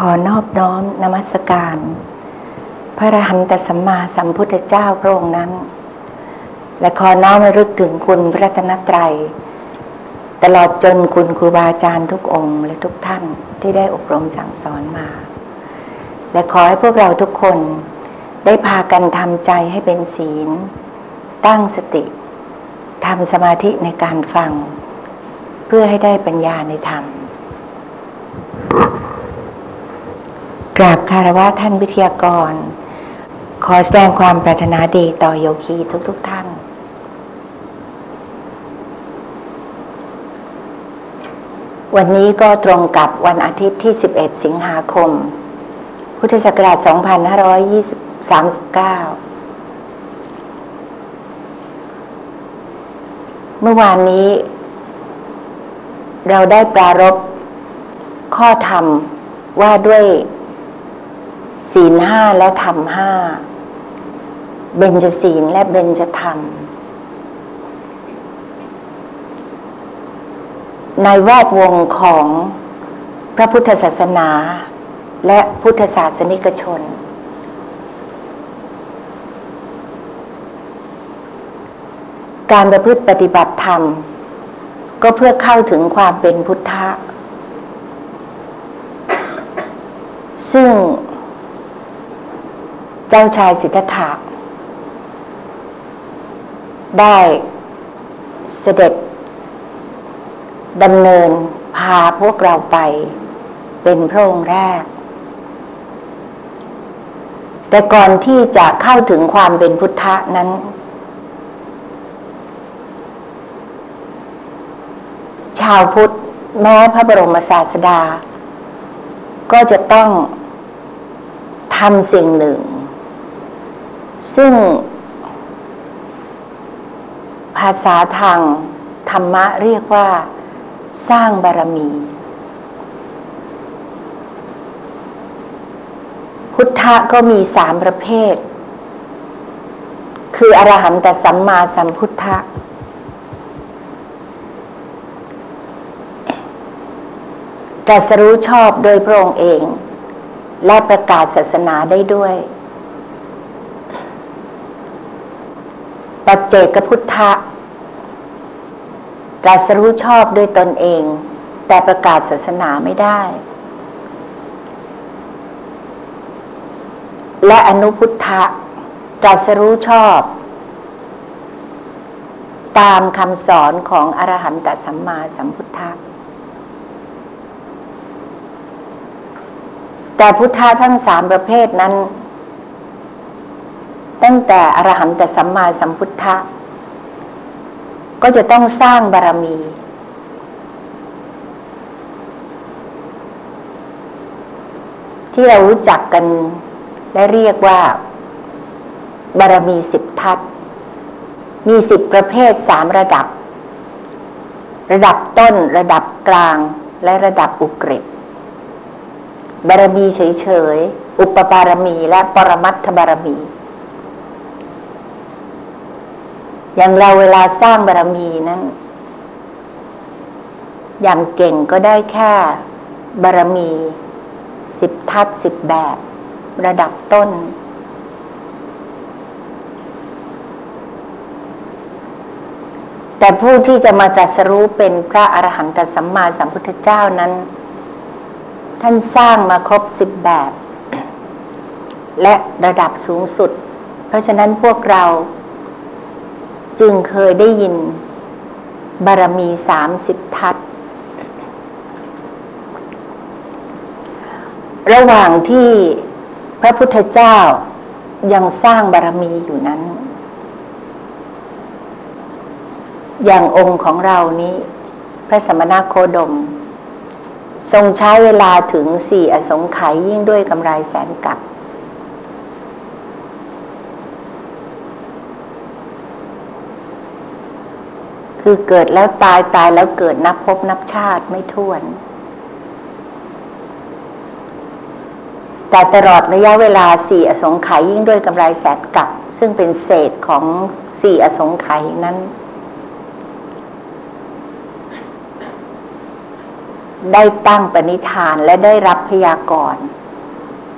ขอนอบน้อมนมัสการ พระอรหันตสัมมาสัมพุทธเจ้าพระองค์นั้น และขอน้อมรึกถึงคุณพระรัตนตรัย ตลอดจนคุณครูบาอาจารย์ทุกองค์และทุกท่านที่ได้อบรมสั่งสอนมา และขอให้พวกเราทุกคนได้พากันทำใจให้เป็นศีล ตั้งสติทำสมาธิในการฟัง เพื่อให้ได้ปัญญาในธรรม กราบคารวะท่านวิทยากร ขอแสดงความปรารถนาดีต่อโยคีทุกๆทท่าน วันนี้ก็ตรงกับวันอาทิตย์ที่ 11 สิงหาคม พุทธศักราช 2539 เมื่อวานนี้ เราได้ปรารบข้อธรรมว่าด้วย ศีลห้าและธรรมห้าเบญจศีลและเบญจธรรม ในแวดวงของพระพุทธศาสนาและพุทธศาสนิกชน การประพฤติปฏิบัติธรรม ก็เพื่อเข้าถึงความเป็นพุทธะ ซึ่ง เจ้าชายสิทธัตถะได้เสด็จดำเนินพาพวกเราไป เป็นพระองค์แรก แต่ก่อนที่จะเข้าถึงความเป็นพุทธะนั้น ชาวพุทธแม้พระบรมศาสดา ก็จะต้องทำสิ่งหนึ่ง ซึ่ง ภาษาทางธรรมะเรียกว่า สร้างบารมี พุทธะก็มีสามประเภท คืออรหันตสัมมาสัมพุทธะตรัสรู้ชอบโดยพระองค์เอง และประกาศศาสนาได้ด้วย ปัจเจกพุทธะตรัสรู้ชอบด้วยตนเอง แต่ประกาศศาสนาไม่ได้ และอนุพุทธะตรัสรู้ชอบ ตามคำสอนของอรหันตสัมมาสัมพุทธะแต่พุทธะทั้งสามประเภทนั้น ตั้งแต่อรหันตสัมมาสัมพุทธะ ก็จะต้องสร้างบารมี ที่เรารู้จักกันและเรียกว่า บารมีสิบทัศมีสิบประเภทสามระดับ ระดับต้นระดับกลางและระดับอุกฤษบารมีเฉยๆ อุปบารมีและปรมัตถบารมี อย่างเราเวลาสร้างบารมีนั้น อย่างเก่งก็ได้แค่บารมีสิบทัศสิบแบบ ระดับต้น แต่ผู้ที่จะมาตรัสรู้เป็นพระอรหันตสัมมาสัมพุทธเจ้านั้น ท่านสร้างมาครบสิบแบบ และระดับสูงสุด เพราะฉะนั้นพวกเรา จึงเคยได้ยิน บารมีสามสิบทัศระหว่างที่พระพุทธเจ้ายังสร้างบารมีอยู่นั้น อย่างองค์ของเรานี้ พระสมณโคดม ทรงใช้เวลาถึงสี่อสงไขยยิ่งด้วยกำไรแสนกับ คือเกิดแล้วตายตายแล้วเกิดนับพบนับชาติไม่ท้วน แต่ตลอดระยะเวลาสี่อสงไขยยิ่งด้วยกำไรแสนกับซึ่งเป็นเศษของสี่อสงไขยนั้น ได้ตั้งปณิธานและได้รับพยากรณ์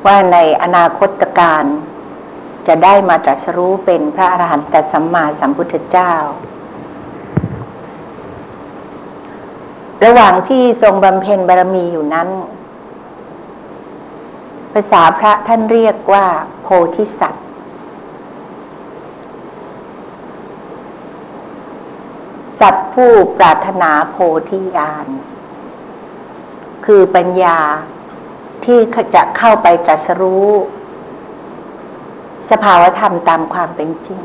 ว่าในอนาคตการจะได้มาตรัสรู้เป็นพระอรหันตสัมมาสัมพุทธเจ้า ระหว่างที่ทรงบำเพ็ญบารมีอยู่นั้น ภาษาพระท่านเรียกว่า โพธิสัตว์ สัตว์ผู้ปรารถนาโพธิญาณ คือปัญญาที่จะเข้าไปตรัสรู้ สภาวธรรมตามความเป็นจริง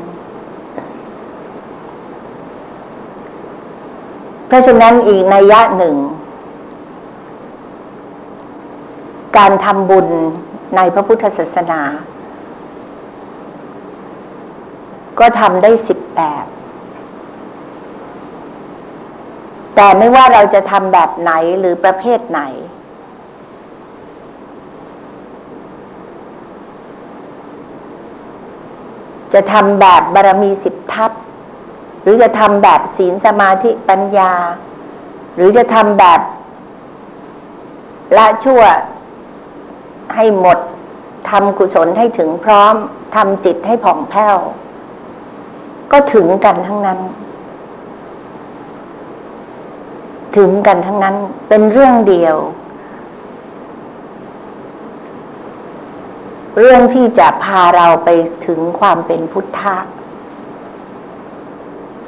เพราะฉะนั้นอีกนัยยะหนึ่ง การทำบุญในพระพุทธศาสนา ก็ทำได้สิบแบบแต่ไม่ว่าเราจะทำแบบไหนหรือประเภทไหน จะทำแบบบารมีสิบทัพ หรือจะทำแบบศีลสมาธิปัญญา หรือจะทำแบบละชั่วให้หมดทำกุศลให้ถึงพร้อมทำจิตให้ผ่องแผ้ว ก็ถึงกันทั้งนั้น ถึงกันทั้งนั้นเป็นเรื่องเดียว เรื่องที่จะพาเราไปถึงความเป็นพุทธะ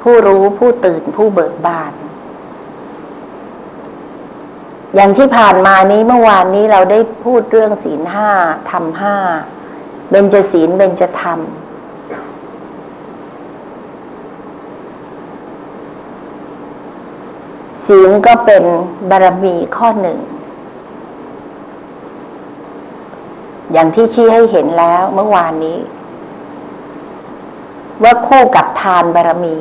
ผู้รู้ผู้ตื่นผู้เบิกบาน อย่างที่ผ่านมานี้เมื่อวานนี้เราได้พูดเรื่องศีลห้าธรรมห้าเบญจศีลเบญจธรรม ศีลก็เป็นบารมีข้อหนึ่ง อย่างที่ชี้ให้เห็นแล้วเมื่อวานนี้ ว่าคู่กับทานบารมี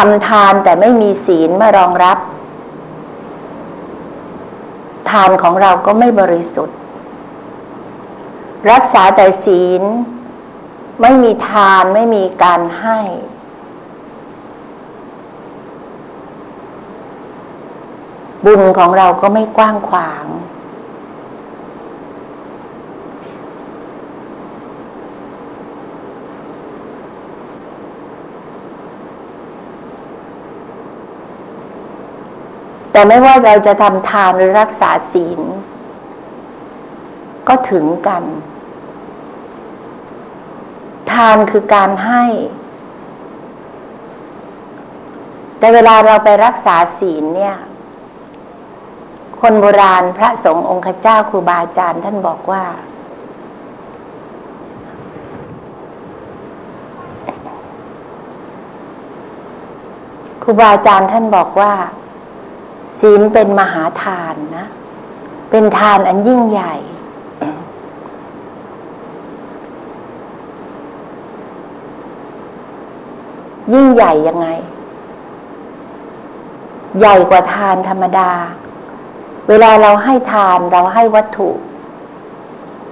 ทำทานแต่ไม่มีศีลมารองรับ ทานของเราก็ไม่บริสุทธิ์ รักษาแต่ศีล ไม่มีทานไม่มีการให้ บุญของเราก็ไม่กว้างขวาง แต่ไม่ว่าเราจะทำทานหรือรักษาศีล ก็ถึงกัน ทานคือการให้ แต่เวลาเราไปรักษาศีลเนี่ย คนโบราณพระสงฆ์องค์เจ้าครูบาอาจารย์ท่านบอกว่าครูบาอาจารย์ท่านบอกว่า ศีลเป็นมหาทานนะ เป็นทานอันยิ่งใหญ่ ยิ่งใหญ่ยังไง ใหญ่กว่าทานธรรมดา เวลาเราให้ทานเราให้วัตถุ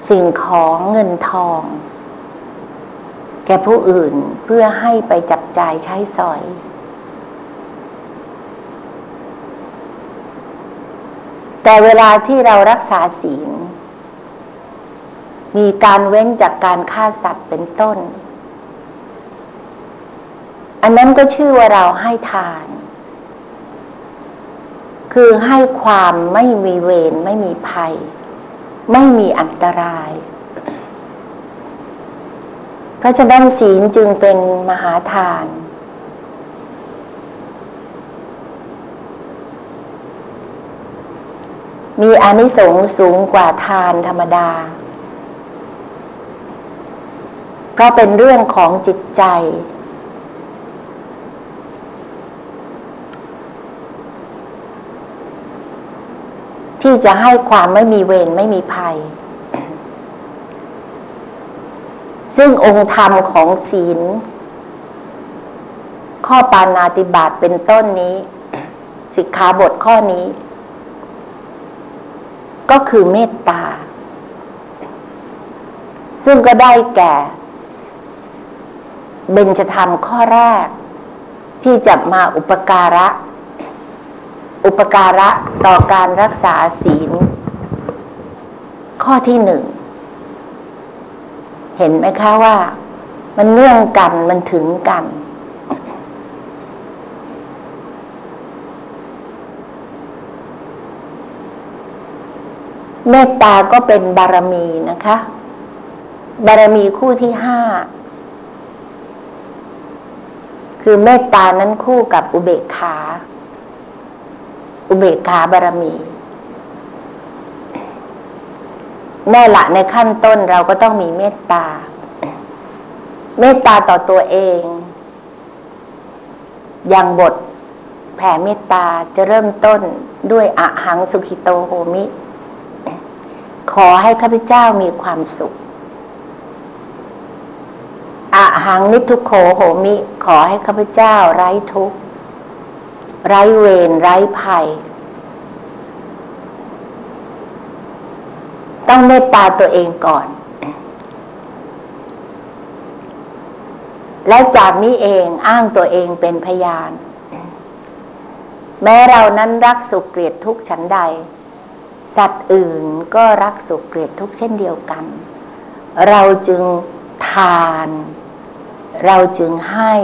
สิ่งของเงินทอง แก่ผู้อื่นเพื่อให้ไปจับจ่ายใช้สอย แต่เวลาที่เรารักษาศีล มีการเว้นจากการฆ่าสัตว์เป็นต้น อันนั้นก็ชื่อว่าเราให้ทาน คือให้ความไม่มีเวรไม่มีภัย ไม่มีอันตราย เพราะฉะนั้นศีลจึงเป็นมหาทาน มีอานิสงส์สูงกว่าทานธรรมดา เพราะเป็นเรื่องของจิตใจ ที่จะให้ความไม่มีเวรไม่มีภัย ซึ่งองค์ธรรมของศีล ข้อปานาติบาตเป็นต้นนี้ สิกขาบทข้อนี้ ก็คือเมตตา ซึ่งก็ได้แก่ เบญจธรรมข้อแรก ที่จะมาอุปการะ อุปการะต่อการรักษาศีล ข้อที่หนึ่ง เห็นไหมคะว่า มันเนื่องกันมันถึงกัน เมตตาก็เป็นบารมีนะคะ บารมีคู่ที่ห้าคือเมตตานั้นคู่กับอุเบกขา อุเบกขาบารมี แน่ละในขั้นต้นเราก็ต้องมีเมตตา เมตตาต่อตัวเอง อย่างบทแผ่เมตตาจะเริ่มต้นด้วยอะหังสุขิโตโหมิ อให้ข้าพเจ้ามีความสุขอะหังนิทุโขโหมิ ขอให้ข้าพเจ้าไร้ทุกข์ ไร้เวรไร้ภัย ต้องเมตตาตัวเองก่อน และจากนี้เองอ้างตัวเองเป็นพยาน แม้เรานั้นรักสุขเกลียดทุกข์ฉันใด สัตว์อื่นก็รักสุขเกลียดทุกข์เช่นเดียวกัน เราจึงทาน เราจึงให้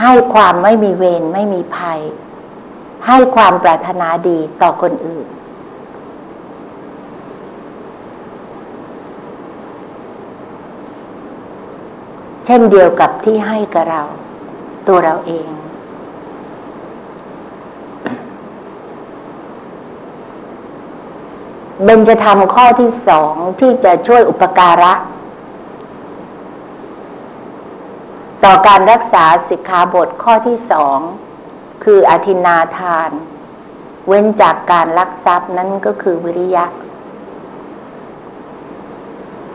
ให้ความไม่มีเวรไม่มีภัย ให้ความปรารถนาดีต่อคนอื่น เช่นเดียวกับที่ให้กับเรา ตัวเราเอง เบญจะทำข้อที่สองที่จะช่วยอุปการะ ต่อการรักษาสิกขาบทข้อที่สองคืออธินาทาน เว้นจากการลักทรัพย์นั้นก็คือวิริยะ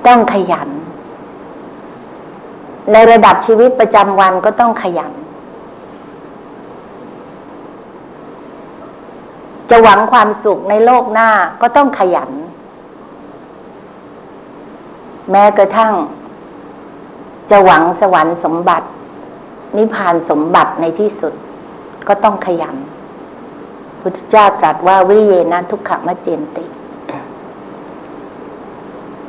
ต้องขยัน ในระดับชีวิตประจำวันก็ต้องขยัน จะหวังความสุขในโลกหน้าก็ต้องขยัน แม้กระทั่ง จะหวังสวรรค์สมบัติ นิพพานสมบัติในที่สุด ก็ต้องขยัน พุทธเจ้าตรัสว่าวิเยนะทุกขมะเจนติ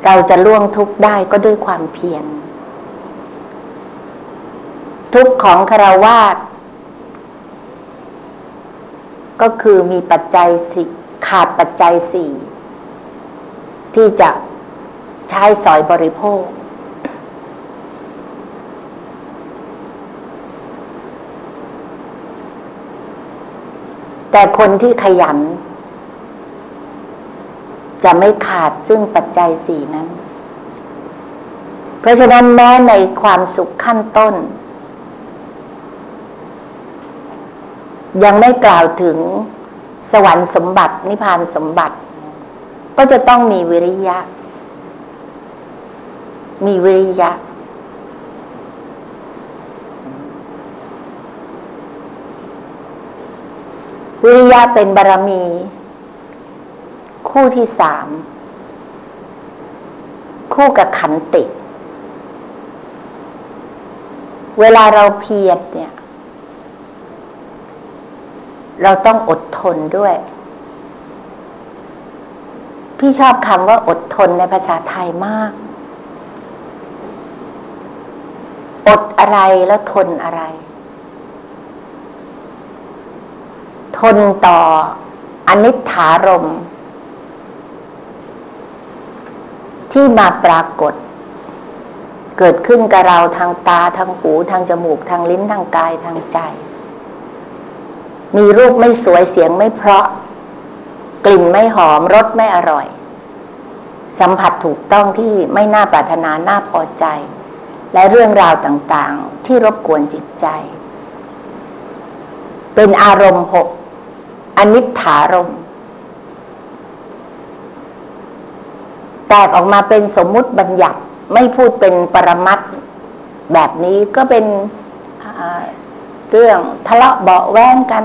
เราจะล่วงทุกข์ได้ก็ด้วยความเพียรทุกขของคารวาส ก็คือมีปัจจัยสิขาดปัจจัยสี่ที่จะใช้สอยบริโภค แต่คนที่ขยัน จะไม่ขาดซึ่งปัจจัยสี่นั้น เพราะฉะนั้นแม้ในความสุขขั้นต้น ยังไม่กล่าวถึงสวรรค์สมบัติ นิพพานสมบัติ ก็จะต้องมีวิริยะ มีวิริยะ วิริยะเป็นบารมี คู่ที่สาม คู่กับขันติ เวลาเราเพียรเนี่ย เราต้องอดทนด้วย พี่ชอบคำว่าอดทนในภาษาไทยมาก อดอะไรแล้วทนอะไร ทนต่ออนิจฐารม์ที่มาปรากฏ เกิดขึ้นกับเราทางตาทางหูทางจมูกทางลิ้นทางกายทางใจ มีรูปไม่สวยเสียงไม่เพราะ กลิ่นไม่หอมรสไม่อร่อย สัมผัสถูกต้องที่ไม่น่าปรารถนาน่าพอใจ และเรื่องราวต่างๆ ที่รบกวนจิตใจ เป็นอารมณ์หกอนิจฐารมแตกออกมาเป็นสมมุติบัญญัติไม่พูดเป็นปรมัตแบบนี้ก็เป็น เรื่องทะเลาะเบาแวงกัน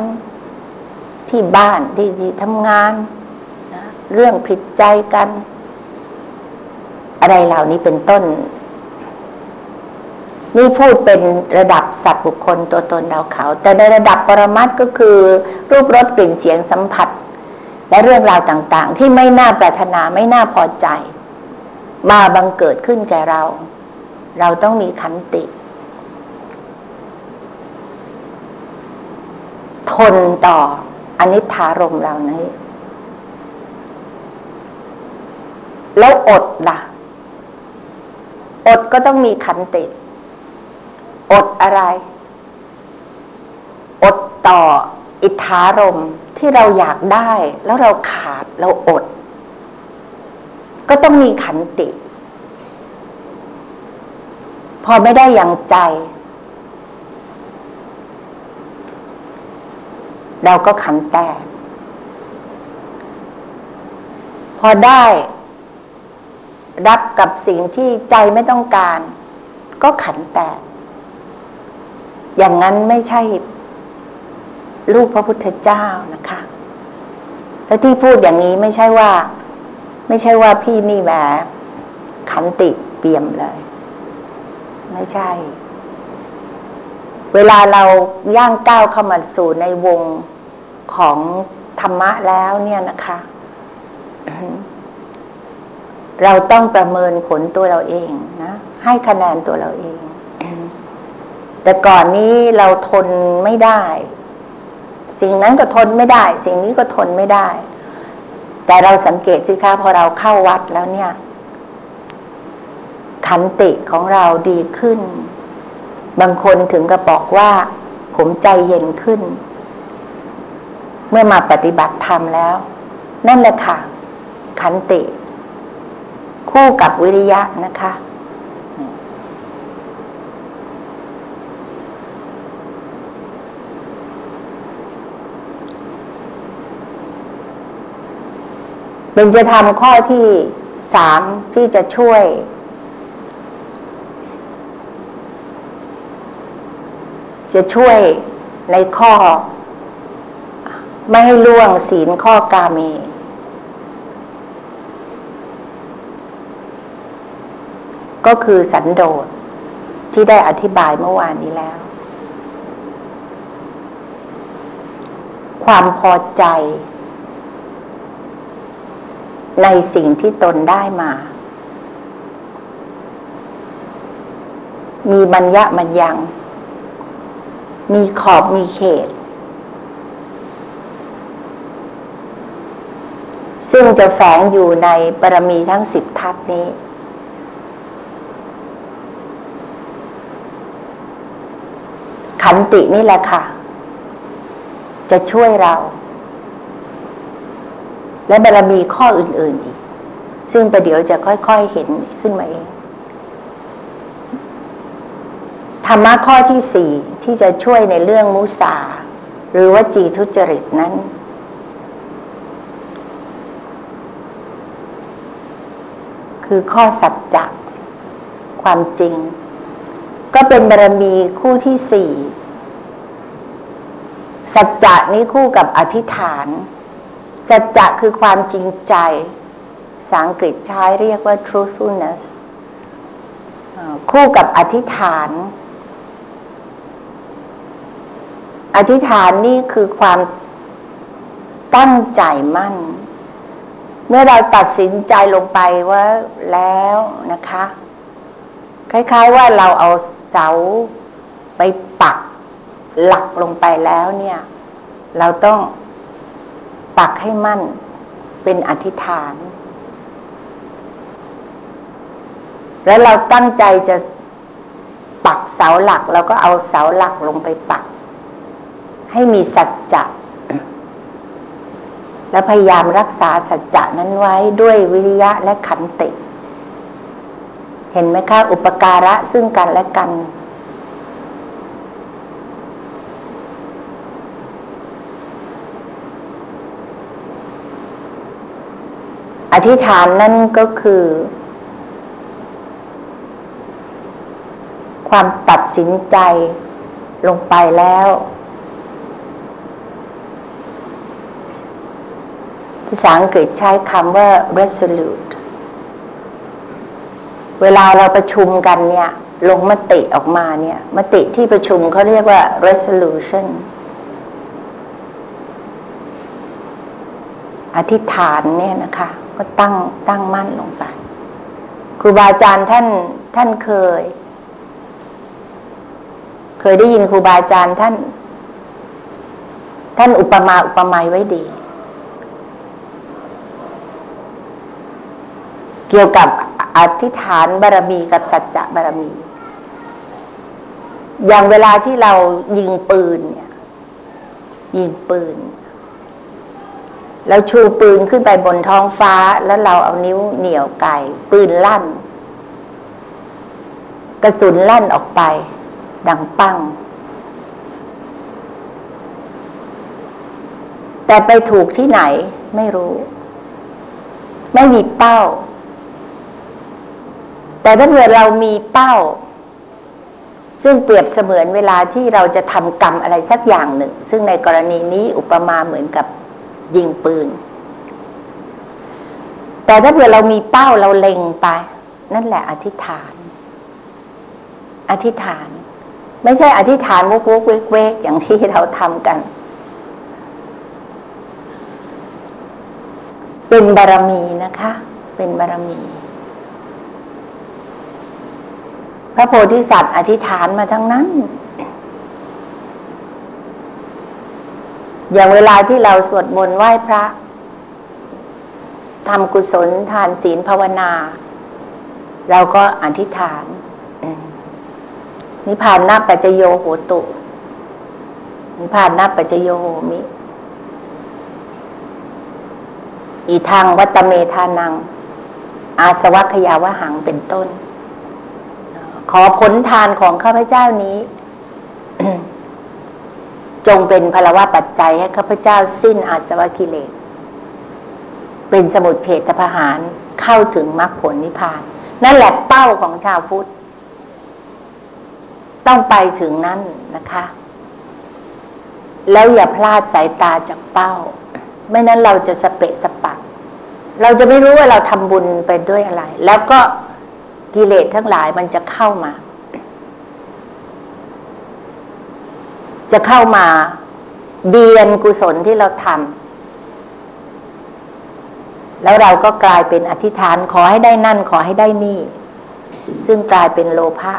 ที่บ้านที่ที่ทำงานนะเรื่องผิดใจกัน อะไรเหล่านี้เป็นต้น นี่พูดเป็นระดับสัตว์บุคคลตัวตนเราเขา แต่ในระดับปรมัตถ์ก็คือ รูปรสกลิ่นเสียงสัมผัส และเรื่องราวต่างๆ ที่ไม่น่าปรารถนาไม่น่าพอใจ มาบังเกิดขึ้นแก่เรา เราต้องมีขันติ ทนต่ออนิถารม์เหล่านี้ แล้วอดล่ะ อดก็ต้องมีขันติ อดอะไร อดต่ออิทธารม์ที่เราอยากได้ แล้วเราขาดเราอด ก็ต้องมีขันติ พอไม่ได้อย่างใจ เราก็ขันแตกพอได้ รับกับสิ่งที่ใจไม่ต้องการ ก็ขันแตก อย่างนั้นไม่ใช่ ลูกพระพุทธเจ้านะคะ แล้วที่พูดอย่างนี้ไม่ใช่ว่า ไม่ใช่ว่าพี่นี่แหมขันติเปี่ยมเลย ไม่ใช่ เวลาเราย่างก้าวเข้ามาสู่ในวง ของธรรมะแล้วเนี่ยนะคะ เราต้องประเมินผลตัวเราเองนะ ให้คะแนนตัวเราเอง แต่ก่อนนี้เราทนไม่ได้ สิ่งนั้นก็ทนไม่ได้ สิ่งนี้ก็ทนไม่ได้ แต่เราสังเกตสิคะพอเราเข้าวัดแล้วเนี่ย ขันติของเราดีขึ้น บางคนถึงกับบอกว่า ผมใจเย็นขึ้น มื่อมาปฏิบัติธรรมแล้ว นั่นแหละค่ะ ขันติ คู่กับวิริยะนะคะ เป็นจะทำข้อที่สามที่จะช่วยจะช่วยในข้อ ไม่ให้ล่วงศีลข้อกาเม ก็คือสันโดษที่ได้อธิบายเมื่อวานนี้แล้ว ความพอใจ ในสิ่งที่ตนได้มา มีบัญญะบัญญัง มีขอบมีเขต ซึ่งจะแฝงอยู่ในปรมีทั้งสิบทัศนี้ ขันตินี่แหละค่ะ จะช่วยเรา และบารมีข้ออื่น ๆอีก ซึ่งประเดี๋ยวจะค่อย ๆ เห็นขึ้นมาเอง ธรรมะข้อที่สี่ที่จะช่วยในเรื่องมุสา หรือว่าจีทุจริตนั้น คือข้อสัจจะความจริง ก็เป็นบารมีคู่ที่สี่สัจจะนี้คู่กับอธิษฐาน สัจจะคือความจริงใจภาษาอังกฤษใช้เรียกว่า truthfulness คู่กับอธิษฐาน อธิษฐานนี่คือความตั้งใจมั่น เมื่อเราตัดสินใจลงไปว่าแล้วนะคะ คล้ายๆว่าเราเอาเสาไปปักหลักลงไปแล้วเนี่ย เราต้องปักให้มั่นเป็นอธิษฐาน แล้วเราตั้งใจจะปักเสาหลัก เราก็เอาเสาหลักลงไปปัก ให้มีสัจจะ และพยายามรักษาสัจจะนั้นไว้ด้วยวิริยะและขันติ เห็นไหมคะ อุปการะซึ่งกันและกัน อธิษฐานนั่นก็คือ ความตัดสินใจลงไปแล้ว ภาษาอังกฤษใช้คำว่า resolute เวลาเราประชุมกันเนี่ย ลงมติออกมาเนี่ย มติที่ประชุมเขาเรียกว่า resolution อธิษฐานเนี่ยนะคะ ก็ตั้งตั้งมั่นลงไปครูบาอาจารย์ท่านท่านเคย เคยได้ยินครูบาอาจารย์ท่าน ท่านอุปมาอุปไมยไว้ดี เกี่ยวกับอธิษฐานบารมีกับสัจจะบารมี อย่างเวลาที่เรายิงปืนเนี่ย ยิงปืน เราชูปืนขึ้นไปบนท้องฟ้าแล้วเราเอานิ้วเหนี่ยวไก่ปืนลั่น กระสุนลั่นออกไป ดังปังแต่ไปถูกที่ไหนไม่รู้ ไม่มีเป้า แต่ถ้าเกิดเรามีเป้า ซึ่งเปรียบเสมือนเวลาที่เราจะทำกรรมอะไรสักอย่างหนึ่ง ซึ่งในกรณีนี้อุปมาเหมือนกับยิงปืน แต่ถ้าเกิดเรามีเป้าเราเล็งไป นั่นแหละอธิษฐาน อธิษฐาน ไม่ใช่อธิษฐานวุกวกเวกเวกอย่างที่เราทำกัน เป็นบารมีนะคะ เป็นบารมี พระโพธิสัตว์อธิษฐานมาทั้งนั้น อย่างเวลาที่เราสวดมนต์ไหว้พระทำกุศลทานศีลภาวนา เราก็อธิษฐาน นิพพานนาปัจจโยโหตุนิพพานนาปัจจโยโหมิ อีทางวัตเมธานัง อาสวัคยาวหังเป็นต้น ขอผลทานของข้าพเจ้านี้จงเป็นพลวะปัจจัยให้ข้าพเจ้าสิ้นอาสวะกิเลส เป็นสมุทเฉตประหารเข้าถึงมรรคผลนิพพาน นั่นแหละเป้าของชาวพุทธ ต้องไปถึงนั้นนะคะ แล้วอย่าพลาดสายตาจากเป้า ไม่นั้นเราจะสเปะสปะ เราจะไม่รู้ว่าเราทำบุญไปด้วยอะไร แล้วก็ กิเลสทั้งหลายมันจะเข้ามา จะเข้ามาเบียนกุศลที่เราทำแล้วเราก็กลายเป็นอธิษฐานขอให้ได้นั่นขอให้ได้นี่ ซึ่งกลายเป็นโลภะ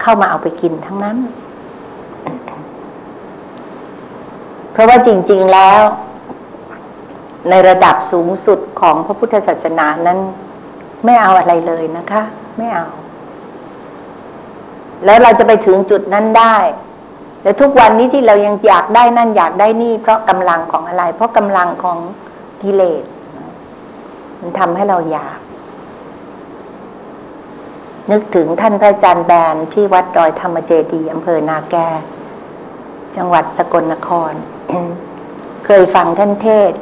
เข้ามาเอาไปกินทั้งนั้น เพราะว่าจริง ๆแล้ว ในระดับสูงสุดของพระพุทธศาสนานั้น ไม่เอาอะไรเลยนะคะ ไม่เอา แล้วเราจะไปถึงจุดนั้นได้ แต่ทุกวันนี้ที่เรายังอยากได้นั่นอยากได้นี่ เพราะกำลังของอะไร เพราะกำลังของกิเลสมันทำให้เราอยาก นึกถึงท่านพระอาจารย์แบนที่วัดดอยธรรมเจดีอำเภอนาแก จังหวัดสกลนคร เคยฟังท่านเทศ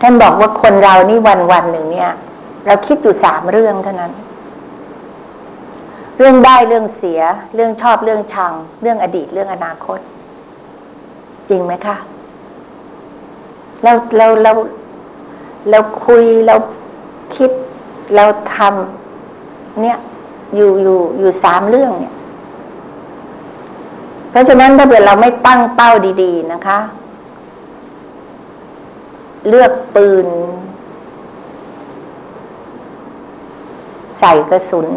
ท่านบอกว่าคนเรานี่วันวันหนึ่งเนี่ย เราคิดอยู่สามเรื่องเท่านั้น เรื่องได้เรื่องเสีย เรื่องชอบเรื่องชัง เรื่องอดีตเรื่องอนาคต จริงไหมคะเราเราเราเราคุยเราคิดเราทำเนี่ย อยู่อยู่อยู่สามเรื่องเนี่ย เพราะฉะนั้นถ้าเกิดเราไม่ตั้งเป้าดี ๆ นะคะ เลือกปืน ใส่กระสุน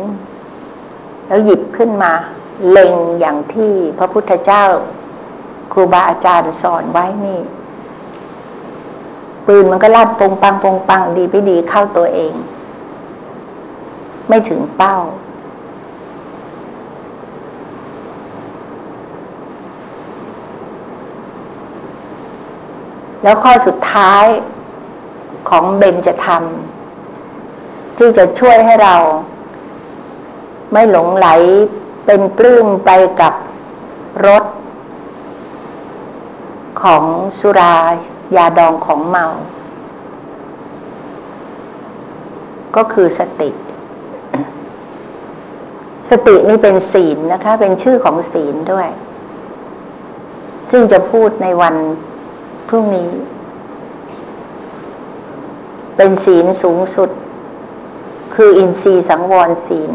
แล้วหยิบขึ้นมา เล็งอย่างที่พระพุทธเจ้า ครูบาอาจารย์สอนไว้นี่ ปืนมันก็ลั่นปงปังปงปังดีไม่ดีเข้าตัวเอง ไม่ถึงเป้า แล้วข้อสุดท้ายของเบนจะทำที่จะช่วยให้เรา ไม่หลงไหลเป็นปลื้มไปกับรถของสุรายาดองของเมา ก็คือสติ สตินี่เป็นศีลนะคะ เป็นชื่อของศีลด้วย ซึ่งจะพูดในวัน พรุ่งนี้ เป็นศีลสูงสุด คือออินทรีย์สังวรศีล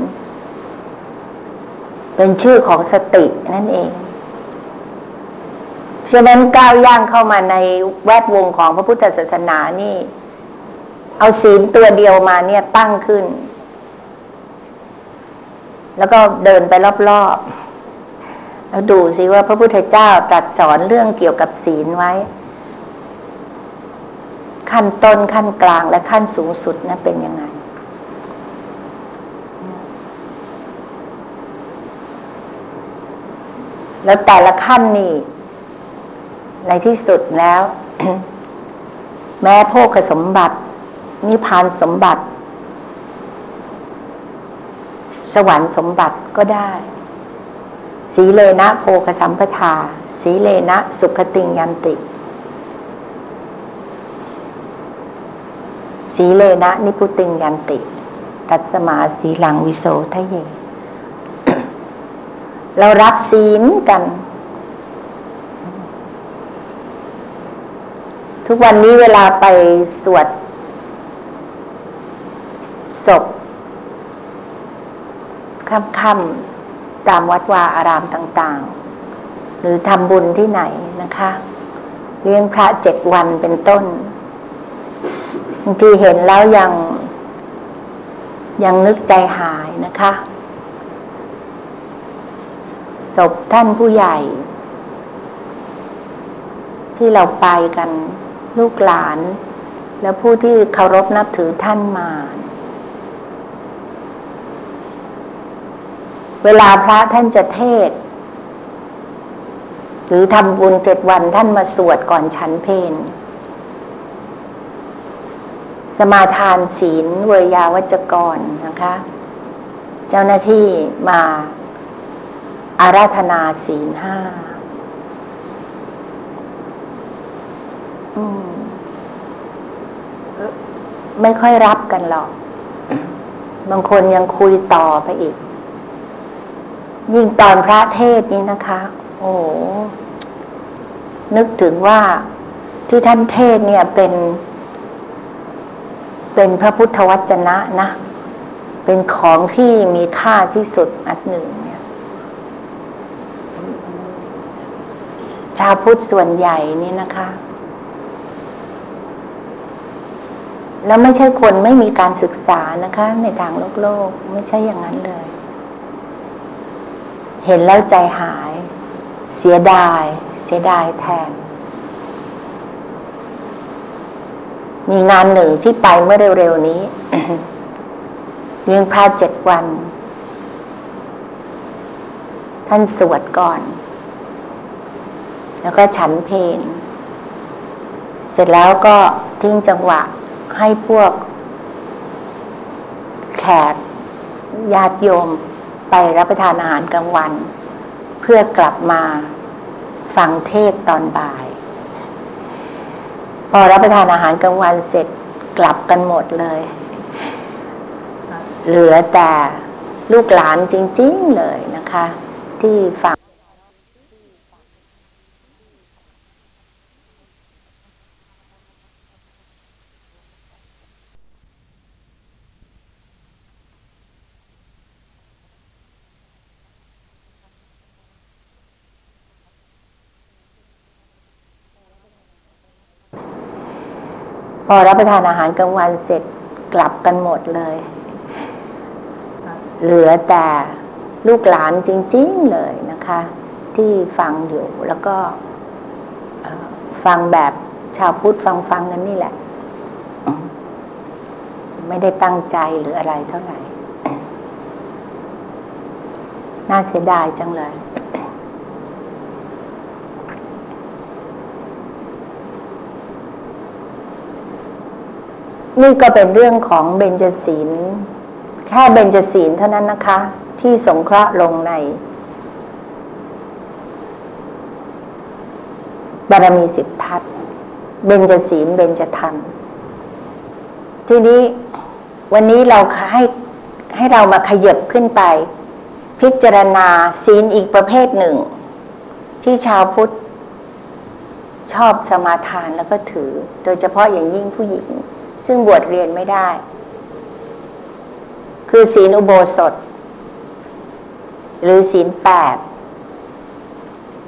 เป็นชื่อของสตินั่นเองฉะนั้นก้าวย่างเข้ามาในแวดวงของพระพุทธศาสนานี่ เอาศีลตัวเดียวมาเนี่ยตั้งขึ้น แล้วก็เดินไปรอบๆแล้วดูสิว่าพระพุทธเจ้าตรัสสอนเรื่องเกี่ยวกับศีลไว้ ขั้นต้นขั้นกลางและขั้นสูงสุดนะเป็นยังไง แล้วแต่ละขั้นนี่ในที่สุดแล้ว แม้โภคสมบัตินิพพานสมบัติ สวรรค์สมบัติก็ได้ สีเลนะโภคสัมปทา สีเลนะสุขติงยันติ สีเลนะนิพุติงยันติ ตัสมาสีหลังวิโสทะเย เรารับศีลกัน ทุกวันนี้เวลาไปสวดศพค่ำๆตามวัดวาอารามต่าง ๆ หรือทำบุญที่ไหนนะคะ เลี้ยงพระเจ็ดวันเป็นต้น บางทีเห็นแล้วยัง ยังนึกใจหายนะคะศพท่านผู้ใหญ่ ที่เราไปกันลูกหลาน แล้วผู้ที่เคารพนับถือท่านมา เวลาพระท่านจะเทศ หรือทำบุญเจ็ดวันท่านมาสวดก่อนฉันเพน สมาทานศีลเวยาวัจกรนะคะ เจ้าหน้าที่มาอาราธนาศีลห้าไม่ค่อยรับกันหรอก บางคนยังคุยต่อไปอีก ยิ่งตอนพระเทศนี้นะคะ โอ้นึกถึงว่าที่ท่านเทศเนี่ยเป็น เป็นพระพุทธวจนะนะ เป็นของที่มีค่าที่สุดอันหนึ่งเนี่ย ชาวพุทธส่วนใหญ่นี่นะคะ แล้วไม่ใช่คนไม่มีการศึกษานะคะ ในทางโลกโลก ไม่ใช่อย่างนั้นเลย เห็นแล้วใจหาย เสียดาย เสียดายแทน มีงานหนึ่งที่ไปเมื่อเร็วๆนี้เลี้ยงพระเจ็ดวัน ท่านสวดก่อน แล้วก็ฉันเพนเสร็จแล้วก็ทิ้งจังหวะให้พวก แขกญาติโยมไปรับประทานอาหารกลางวัน เพื่อกลับมาฟังเทศตอนบ่าย พอรับประทานอาหารกลางวันเสร็จกลับกันหมดเลย เหลือแต่ลูกหลานจริง ๆเลยนะคะ ที่ฟัง พอรับประทานอาหารกลางวันเสร็จกลับกันหมดเลย เหลือแต่ลูกหลานจริง ๆเลยนะคะ ที่ฟังอยู่แล้วก็ฟังแบบชาวพุทธฟังฟังกันนี่แหละ ไม่ได้ตั้งใจหรืออะไรเท่าไหร่ น่าเสียดายจังเลย นี่ก็เป็นเรื่องของเบญจศีล แค่เบญจศีลเท่านั้นนะคะ ที่สงเคราะห์ลงในบารมีสิบทัศเบญจศีลเบญจธรรม ทีนี้วันนี้เราให้ให้เรามาขยับขึ้นไป พิจารณาศีลอีกประเภทหนึ่ง ที่ชาวพุทธชอบสมาทานแล้วก็ถือ โดยเฉพาะอย่างยิ่งผู้หญิง ซึ่งบวชเรียนไม่ได้ คือศีลอุโบสถ หรือศีลแปด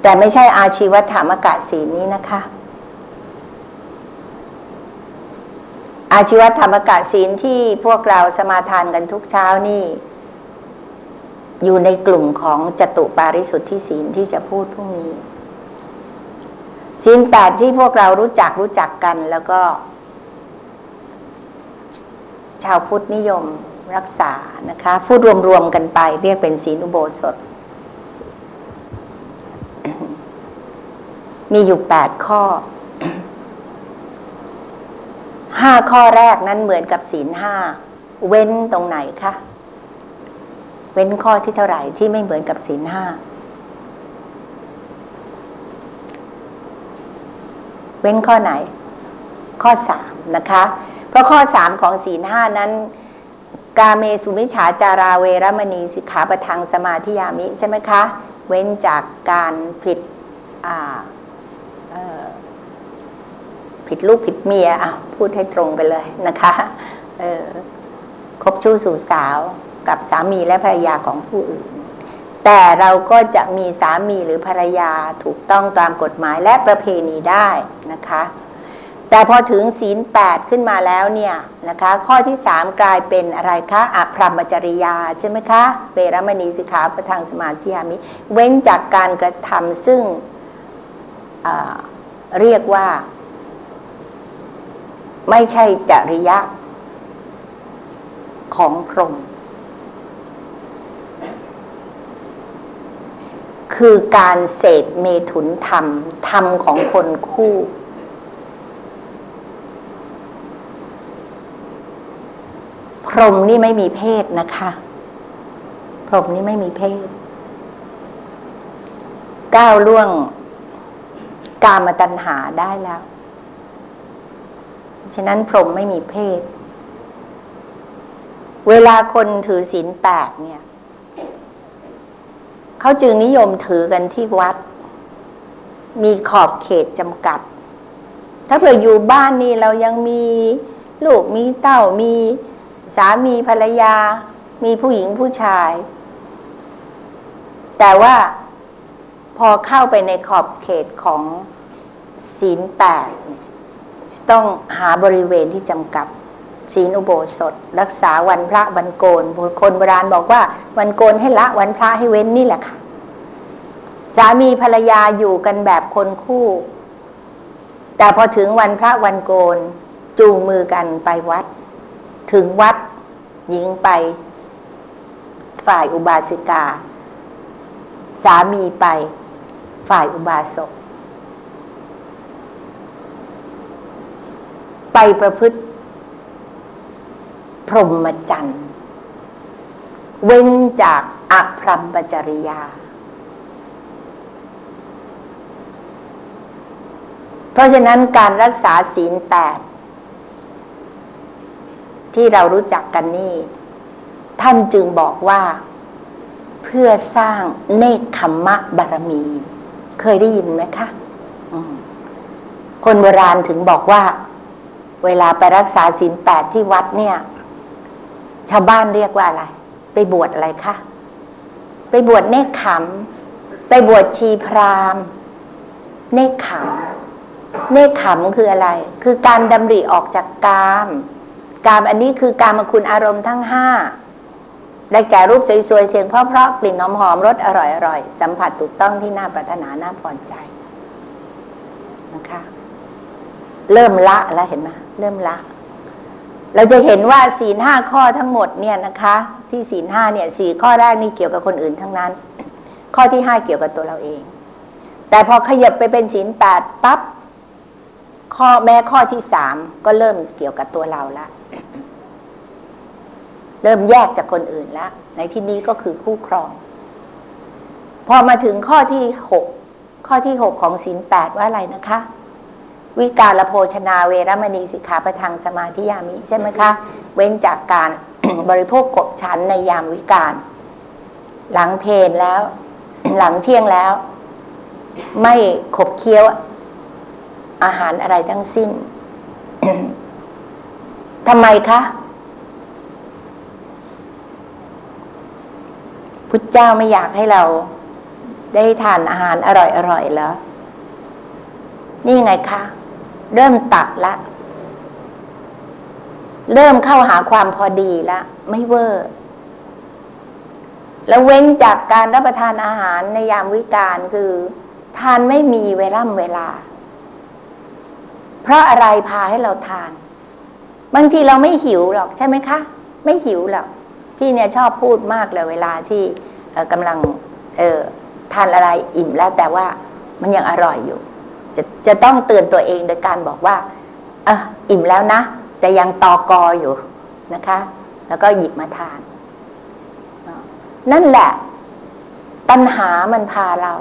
แต่ไม่ใช่อาชีวธรรมกะศีลนี้นะคะ อาชีวธรรมกะศีลที่พวกเราสมาทานกันทุกเช้านี่ อยู่ในกลุ่มของจตุปาริสุทธิศีลที่จะพูดพรุ่งนี้ศีลแปดที่พวกเรารู้จักรู้จักกันแล้วก็ ชาวพุทธนิยมรักษานะคะพูดรวมๆกันไปเรียกเป็นศีลอุโบสถ มีอยู่แปดข้อห้าข้อแรกนั้นเหมือนกับศีลห้าเว้นตรงไหนคะเว้นข้อที่เท่าไหร่ที่ไม่เหมือนกับศีลห้าเว้นข้อไหน ข้อสามนะคะ เพราะข้อสามของศีลห้านั้น กาเมสุมิฉาจาราเวรมณีสิกขาปะทังสมาธิยามิใช่ไหมคะ เว้นจากการผิดผิดลูกผิดเมียอะพูดให้ตรงไปเลยนะคะคบชู้สู่สาวกับสามีและภรรยาของผู้อื่น แต่เราก็จะมีสามีหรือภรรยาถูกต้องตามกฎหมายและประเพณีได้นะคะ แต่พอถึงศีลแปดขึ้นมาแล้วเนี่ยนะคะ ข้อที่สามกลายเป็นอะไรคะอภรรมจริยาใช่ไหมคะเวรมณีสิกขาประทางสมาธิยามิ เว้นจากการกระทำซึ่งเรียกว่า ไม่ใช่จริยะของพรหมคือการเสพเมถุนธรรม ธรรมของคนคู่ พรหมนี่ไม่มีเพศนะคะ พรหมนี่ไม่มีเพศ ก้าวล่วง กามตัณหาได้แล้ว ฉะนั้นพรหมไม่มีเพศ เวลาคนถือศีลแปดเนี่ย เขาจึงนิยมถือกันที่วัด มีขอบเขตจำกัด ถ้าเผื่ออยู่บ้านนี่เรายังมีลูกมีเต้ามี สามีภรรยา มีผู้หญิงผู้ชาย แต่ว่าพอเข้าไปในขอบเขตของศีลแปดต้องหาบริเวณที่จำกัดศีลอุโบสถ รักษาวันพระวันโกนคนโบราณบอกว่า วันโกนให้ละวันพระให้เว้นนี่แหละค่ะ สามีภรรยาอยู่กันแบบคนคู่ แต่พอถึงวันพระวันโกนจูงมือกันไปวัด ถึงวัดหญิงไป ฝ่ายอุบาสิกา สามีไป ฝ่ายอุบาสก ไปประพฤติ พรหมจรรย์เว้นจากอภรรมจริยา เพราะฉะนั้นการรักษาศีลแปด ที่เรารู้จักกันนี่ ท่านจึงบอกว่า เพื่อสร้างเนคขมมะบารมี เคยได้ยินไหมคะคนโบราณถึงบอกว่า เวลาไปรักษาศีลแปดที่วัดเนี่ย ชาวบ้านเรียกว่าอะไร ไปบวชอะไรคะไปบวชเนคขมไปบวชชีพรามเนคขมเนคขมคืออะไร คือการดำริออกจากกาม กามอันนี้คือกามคุณอารมณ์ทั้งห้าได้แก่รูปสวยๆเสียงเพราะๆกลิ่นหอมๆรสอร่อยๆสัมผัสถูกต้องที่น่าปรารถนาน่าพอใจนะคะ เริ่มละแล้วเห็นไหมเริ่มละ เราจะเห็นว่าศีลห้าข้อทั้งหมดเนี่ยนะคะ ที่ศีลห้าเนี่ยสี่ข้อแรกนี่เกี่ยวกับคนอื่นทั้งนั้น ข้อที่ห้าเกี่ยวกับตัวเราเอง แต่พอขยับไปเป็นศีลแปดปั๊บข้อแม้ข้อที่สามก็เริ่มเกี่ยวกับตัวเราละ เริ่มแยกจากคนอื่นแล้วในที่นี้ก็คือคู่ครอง พอมาถึงข้อที่หกข้อที่หกของศีลแปดว่าอะไรนะคะ วิกาลโภชนาเวรมณีสิกขาประทังสมาธิยามิใช่ไหมคะ เว้นจากการบริโภคกบฉันในยามวิการหลังเพนแล้ว หลังเที่ยงแล้ว ไม่ขบเคี้ยวอาหารอะไรทั้งสิ้นทำไมคะ พุทธเจ้าไม่อยากให้เราได้ทานอาหารอร่อยๆแล้ว นี่ไงคะ เริ่มตัดละ เริ่มเข้าหาความพอดีละ ไม่เวอร์ แล้วเว้นจากการรับประทานอาหารในยามวิกาลคือ ทานไม่มีเวล่ำเวลา เพราะอะไรพาให้เราทาน บางทีเราไม่หิวหรอกใช่ไหมคะ ไม่หิวหรอก พี่เนี่ยชอบพูดมากเลยเวลาที่กำลังเทานอะไรอิ่มแล้วแต่ว่ามันยังอร่อยอยู่จะจะต้องเตือนตัวเองโดยการบอกว่าอะอิ่มแล้วนะ แต่ยังตอกออยู่นะคะ แล้วก็หยิบมาทาน นั่นแหละปัญหามันพาเรา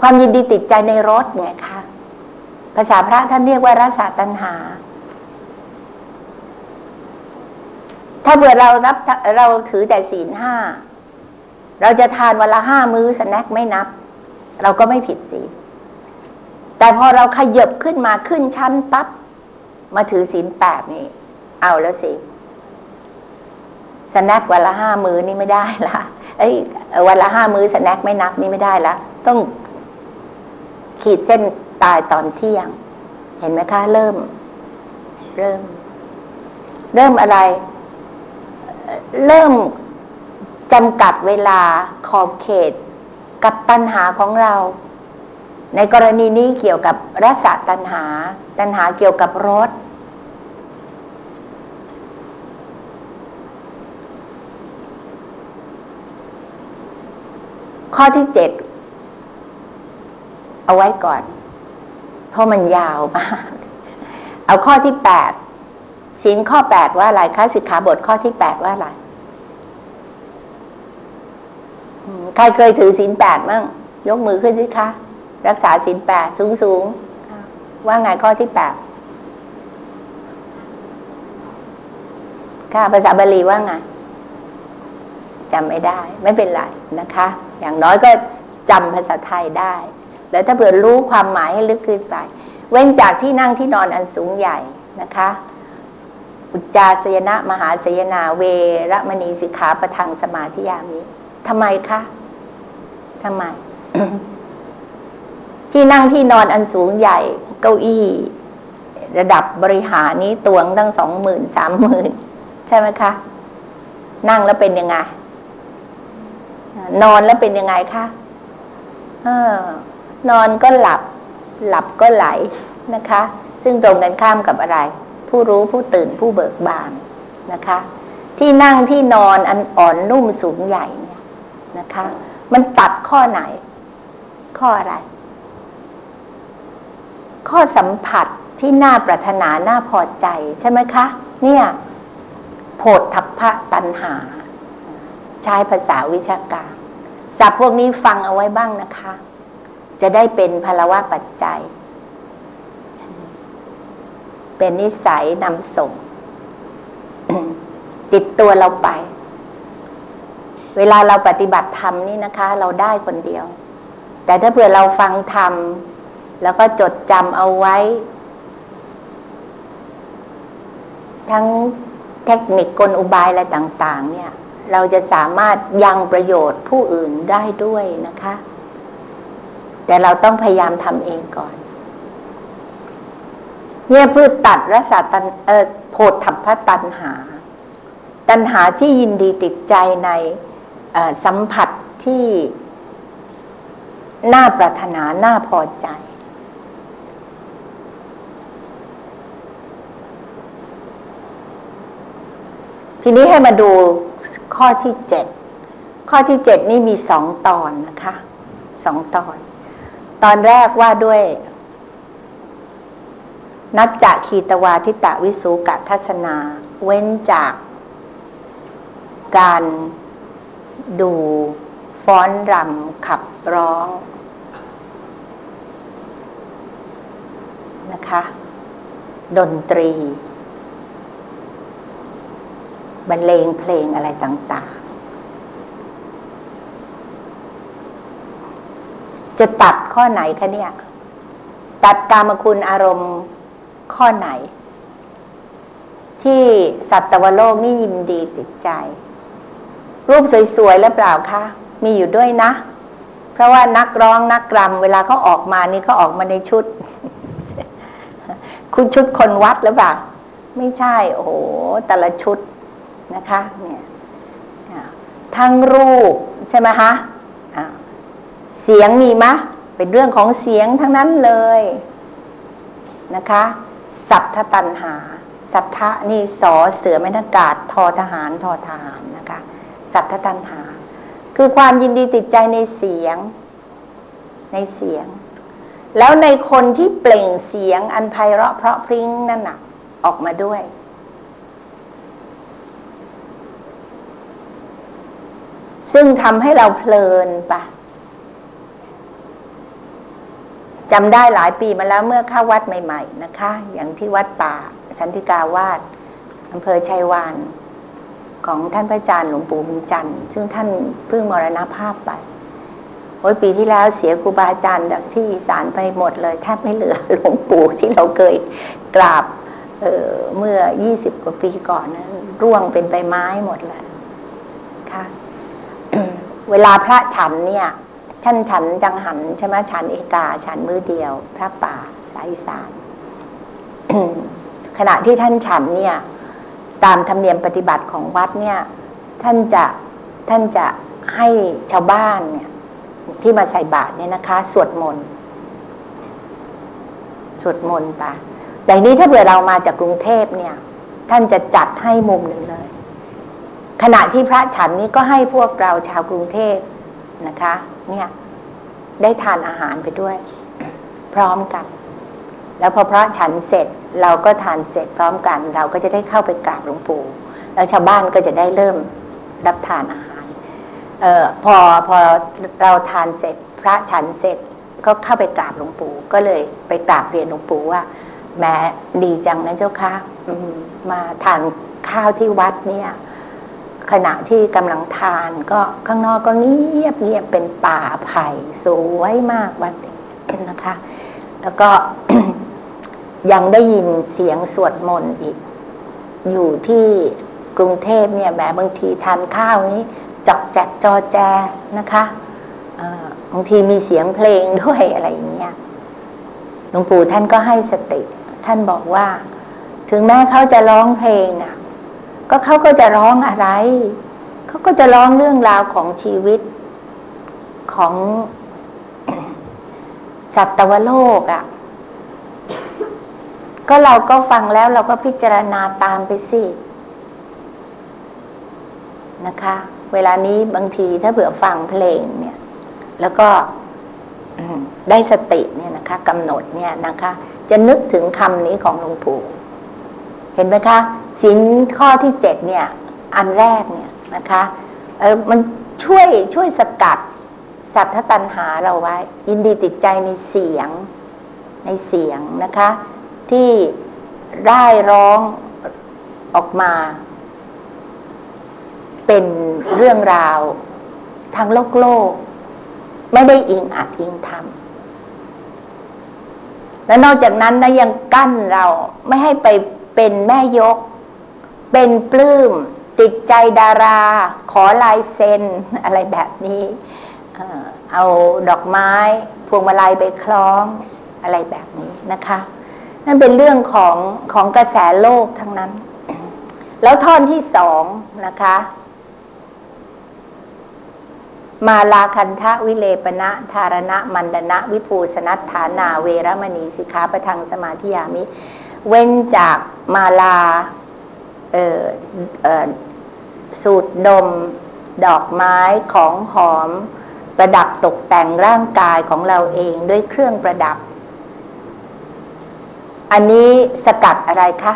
ความยินดีติดใจในรถไงคะภาษาพระท่านเรียกว่าราชาตัณหา ถ้าเผื่อเรารับเราถือแต่ศีลห้าเราจะทานวันละห้ามื้อสแน็คไม่นับ เราก็ไม่ผิดศีลแต่พอเราขยบขึ้นมาขึ้นชั้นปั๊บมาถือศีลแปดนี่ เอาแล้วสิสแน็ควันละห้ามื้อนี่ไม่ได้ละเอ้วันละห้ามื้อสแน็คไม่นับนี่ไม่ได้ละต้องขีดเส้นตายตอนเที่ยง เห็นไหมคะ เริ่ม เริ่ม เริ่มอะไร เริ่มจำกัดเวลาขอบเขตกับตัณหาของเรา ในกรณีนี้เกี่ยวกับรสตัณหา ตัณหาเกี่ยวกับรสข้อที่เจ็ดเอาไว้ก่อน เพราะมันยาวมาก เอาข้อที่แปด สินข้อแปดว่าอะไรคะสิกขาบทข้อที่แปดว่าอะไรใครเคยถือศีลแปดมั่งยกมือขึ้นสิคะ รักษาศีลแปดสูงสูงว่าไงข้อที่แปดค่ะภาษาบาลีว่าไงจำไม่ได้ไม่เป็นไรนะคะ อย่างน้อยก็จำภาษาไทยได้ แล้วถ้าเผื่อรู้ความหมายให้ลึกขึ้นไป เว้นจากที่นั่งที่นอนอันสูงใหญ่นะคะ อุจจาสยนะมหาสยนาเวรมณีสิกขาประทังสมาธิยามิทำไมคะทำไม ที่นั่งที่นอนอันสูงใหญ่ เก้าอี้ ระดับบริหารนี้ตวงตั้งสองหมื่นสามหมื่นใช่ไหมคะ นั่งแล้วเป็นยังไง นอนแล้วเป็นยังไงคะนอนก็หลับ หลับก็ไหลนะคะ ซึ่งตรงกันข้ามกับอะไร ผู้รู้ผู้ตื่นผู้เบิกบานนะคะ ที่นั่งที่นอนอันอ่อนนุ่มสูงใหญ่เนี่ยนะคะ มันตัดข้อไหน ข้ออะไร ข้อสัมผัสที่น่าปรารถนาน่าพอใจใช่ไหมคะ เนี่ยโพธทัพพะตันหา ใช้ภาษาวิชาการศัพท์พวกนี้ฟังเอาไว้บ้างนะคะ จะได้เป็นพลวะปัจจัย เป็นนิสัยนำส่ง ติดตัวเราไป เวลาเราปฏิบัติธรรมนี่นะคะ เราได้คนเดียว แต่ถ้าเผื่อเราฟังธรรม แล้วก็จดจำเอาไว้ ทั้งเทคนิคกลอุบายอะไรต่าง ๆ เนี่ย เราจะสามารถยังประโยชน์ผู้อื่นได้ด้วยนะคะ แต่เราต้องพยายามทำเองก่อน เนี่ยพืชตัดรสตันเออโพธัพพตันหา ตันหาที่ยินดีติดใจในสัมผัสที่น่าปรารถนาน่าพอใจ ทีนี้ให้มาดูข้อที่เจ็ดข้อที่เจ็ดนี่มีสองตอนนะคะสองตอน ตอนแรกว่าด้วย นับจากขีตวาทิตะวิสุกะทัศนา เว้นจาก การดูฟ้อนรำขับร้องนะคะ ดนตรี บรรเลงเพลงอะไรต่าง ๆ จะตัดข้อไหนคะเนี่ย ตัดกามคุณอารมณ์ ข้อไหน ที่สัตวโลกนี่ยินดีติดใจ รูปสวยๆแล้วเปล่าคะ มีอยู่ด้วยนะ เพราะว่านักร้องนักรำเวลาเขาออกมานี่เขาออกมาในชุด คุณชุดคนวัดหรือเปล่า ไม่ใช่ โอ้โห แต่ละชุดนะคะ เนี่ยทั้งรูปใช่ไหมคะเสียงมีมะ เป็นเรื่องของเสียงทั้งนั้นเลยนะคะ สัทธตันหา สัทธะนี่สอเสือแม่นากาศทอทหารทอทหารนะคะ สัทธตันหา คือความยินดีติดใจในเสียง ในเสียง แล้วในคนที่เปล่งเสียงอันไพเราะเพราะพริ้งนั่นน่ะออกมาด้วยซึ่งทำให้เราเพลินปะ จำได้หลายปีมาแล้วเมื่อเข้าวัดใหม่ ๆ นะคะ อย่างที่วัดป่า สันติกาวาสอำเภอชัยวาน ของท่านพระอาจารย์หลวงปู่บุญจันทร์ซึ่งท่านเพิ่งมรณภาพไปโอ้ยปีที่แล้วเสียครูบาอาจารย์ที่อีสานไปหมดเลยแทบไม่เหลือหลวงปู่ที่เราเคยกราบเเมื่อ 20 กว่าปีก่อนนะร่วงเป็นใบไม้หมดเลยค่ะ เวลาพระฉันเนี่ย ท่านฉันจังหันใช่ไหมฉันเอกา ฉันมือเดียว พระป่าสายสานขณะที่ท่านฉันเนี่ย ตามธรรมเนียมปฏิบัติของวัดเนี่ย ท่านจะท่านจะให้ชาวบ้านเนี่ย ที่มาใส่บาตรเนี่ยนะคะ สวดมนต์สวดมนต์ไปแต่นี้ถ้าเผื่อเรามาจากกรุงเทพเนี่ย ท่านจะจัดให้มุมหนึ่งเลย ขณะที่พระฉันนี้ก็ให้พวกเราชาวกรุงเทพ นะคะ เนี่ยได้ทานอาหารไปด้วย พร้อมกัน แล้วพอพระฉันเสร็จเราก็ทานเสร็จพร้อมกัน เราก็จะได้เข้าไปกราบหลวงปู่แล้วชาวบ้านก็จะได้เริ่มรับทานอาหารเออพอพอเราทานเสร็จ พระฉันเสร็จก็เข้าไปกราบหลวงปู่ก็เลยไปกราบเรียนหลวงปู่ว่าแม้ดีจังนะเจ้าค่ะมาทานข้าวที่วัดเนี่ย ขณะที่กำลังทานก็ข้างนอกก็เงียบเงียบเป็นป่าไผ่สวยมากวัดนะคะ แล้วก็ยังได้ยินเสียงสวดมนต์อีก อยู่ที่กรุงเทพเนี่ยแหมบางทีทานข้าวนี้จอกแจกจอแจนะคะบางทีมีเสียงเพลงด้วยอะไรอย่างเงี้ยหลวงปู่ท่านก็ให้สติ ท่านบอกว่า ถึงแม้เขาจะร้องเพลงอะ ก็เขาก็จะร้องอะไร เขาก็จะร้องเรื่องราวของชีวิตของสัตวโลกอะ ก็เราก็ฟังแล้วเราก็พิจารณาตามไปสินะคะ เวลานี้บางทีถ้าเผื่อฟังเพลงเนี่ย แล้วก็ได้สติเนี่ยนะคะกำหนดเนี่ยนะคะ จะนึกถึงคำนี้ของหลวงปู่ เห็นไหมคะสินข้อที่เจ็ดเนี่ย อันแรกเนี่ยนะคะเออมันช่วยช่วยสกัดสัทธตันหาเราไว้ ยินดีติดใจในเสียงในเสียงนะคะ ที่ได้ร้องออกมา เป็นเรื่องราวทางโลกโลก ไม่ได้อิงอัดอิงทำและนอกจากนั้นนะยังกั้นเราไม่ให้ไป เป็นแม่ยก เป็นปลื้ม ติดใจดารา ขอลายเซ็น อะไรแบบนี้ เอาดอกไม้ พวงมาลัยไปคล้องอะไรแบบนี้นะคะ นั่นเป็นเรื่องของของกระแสโลกทั้งนั้น แล้วท่อนที่สองนะคะ มาลาคันทะวิเลปณะธารณะ มันดนะ วิภูสนัตฐานา เวรมณีสิกขาประทังสมาธิยามิ เว้นจากมาลาสูดดม ดอกไม้ของหอม ประดับตกแต่งร่างกายของเราเองด้วยเครื่องประดับ อันนี้สกัดอะไรคะ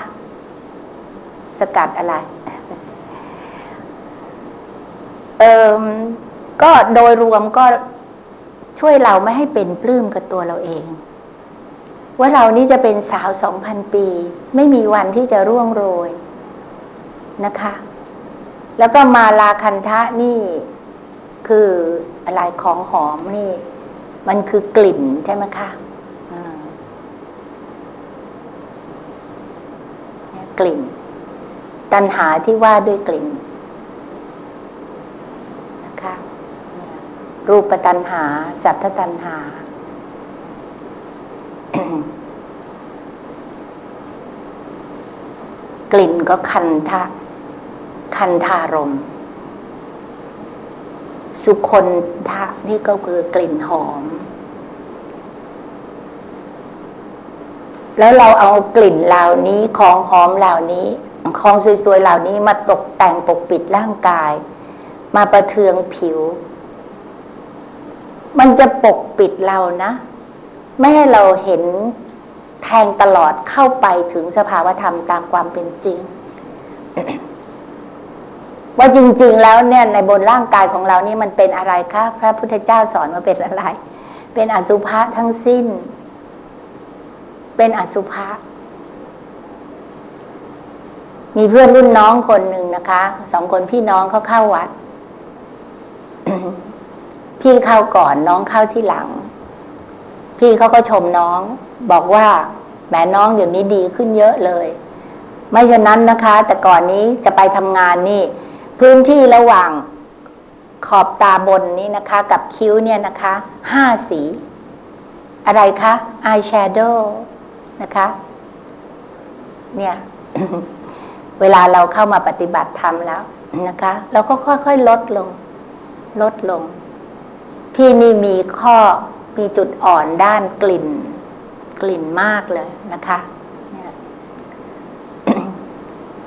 สกัดอะไร เออก็โดยรวมก็ช่วยเราไม่ให้เป็นปลื้มกับตัวเราเอง ว่าเรานี้จะเป็นสาวสองพันปี ไม่มีวันที่จะร่วงโรยนะคะ แล้วก็มาลาคันทะนี่คืออะไรของหอมนี่ มันคือกลิ่นใช่ไหมคะกลิ่น ตัณหาที่ว่าด้วยกลิ่นนะคะรูปตัณหา สัทธตัณหา กลิ่นก็คันทะคันทารม สุคนทะนี่ก็คือกลิ่นหอม แล้วเราเอากลิ่นเหล่านี้ของหอมเหล่านี้ ของสวยๆเหล่านี้มาตกแต่งปกปิดร่างกาย มาประเทืองผิว มันจะปกปิดเรานะ ไม่ให้เราเห็นแทงตลอดเข้าไปถึงสภาวธรรมตามความเป็นจริง ว่าจริง ๆ แล้วเนี่ยในบนร่างกายของเรานี่มันเป็นอะไรคะพระพุทธเจ้าสอนว่าเป็นอะไร เป็นอสุภะทั้งสิ้น เป็นอสุภะมีเพื่อนรุ่นน้องคนหนึ่งนะคะสองคนพี่น้องเขาเข้าวัด พี่เข้าก่อนน้องเข้าที่หลัง พี่เขาก็ชมน้อง บอกว่าแหมน้องเดี๋ยวนี้ดีขึ้นเยอะเลย ไม่ฉะนั้นนะคะ แต่ก่อนนี้จะไปทำงานนี่ พื้นที่ระหว่างขอบตาบนนี้นะคะ กับคิ้วเนี่ยนะคะห้าสี อะไรคะอายแชโดว์นะคะ เนี่ยเวลาเราเข้ามาปฏิบัติธรรมแล้วนะคะ เราก็ค่อยๆลดลง ลดลง พี่นี่มีข้อ มีจุดอ่อนด้านกลิ่น กลิ่นมากเลยนะคะ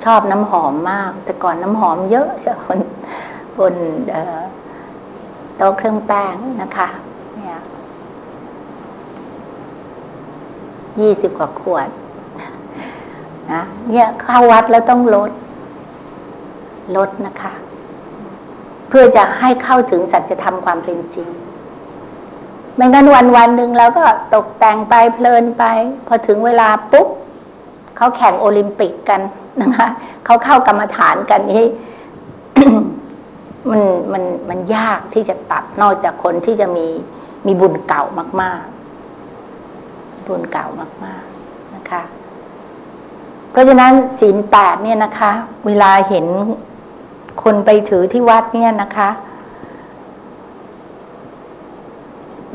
ชอบน้ำหอมมาก แต่ก่อนน้ำหอมเยอะใช่บนบนโต๊ะเครื่องแป้งนะคะเนี่ยยี่สิบกว่าขวดนะเนี่ยเข้าวัดแล้วต้องลด ลดนะคะ เพื่อจะให้เข้าถึงสัจธรรมความเป็นจริง ไม่งั้นวันวันหนึ่งเราก็ตกแต่งไปเพลินไป พอถึงเวลาปุ๊บเขาแข่งโอลิมปิกกันนะคะเขาเข้ากรรมฐานกันนี้มันมันมันยากที่จะตัดนอกจากคนที่จะมีมีบุญเก่ามาก ๆ บุญเก่ามาก ๆนะคะ เพราะฉะนั้นศีลแปดเนี่ยนะคะ เวลาเห็นคนไปถือที่วัดเนี่ยนะคะ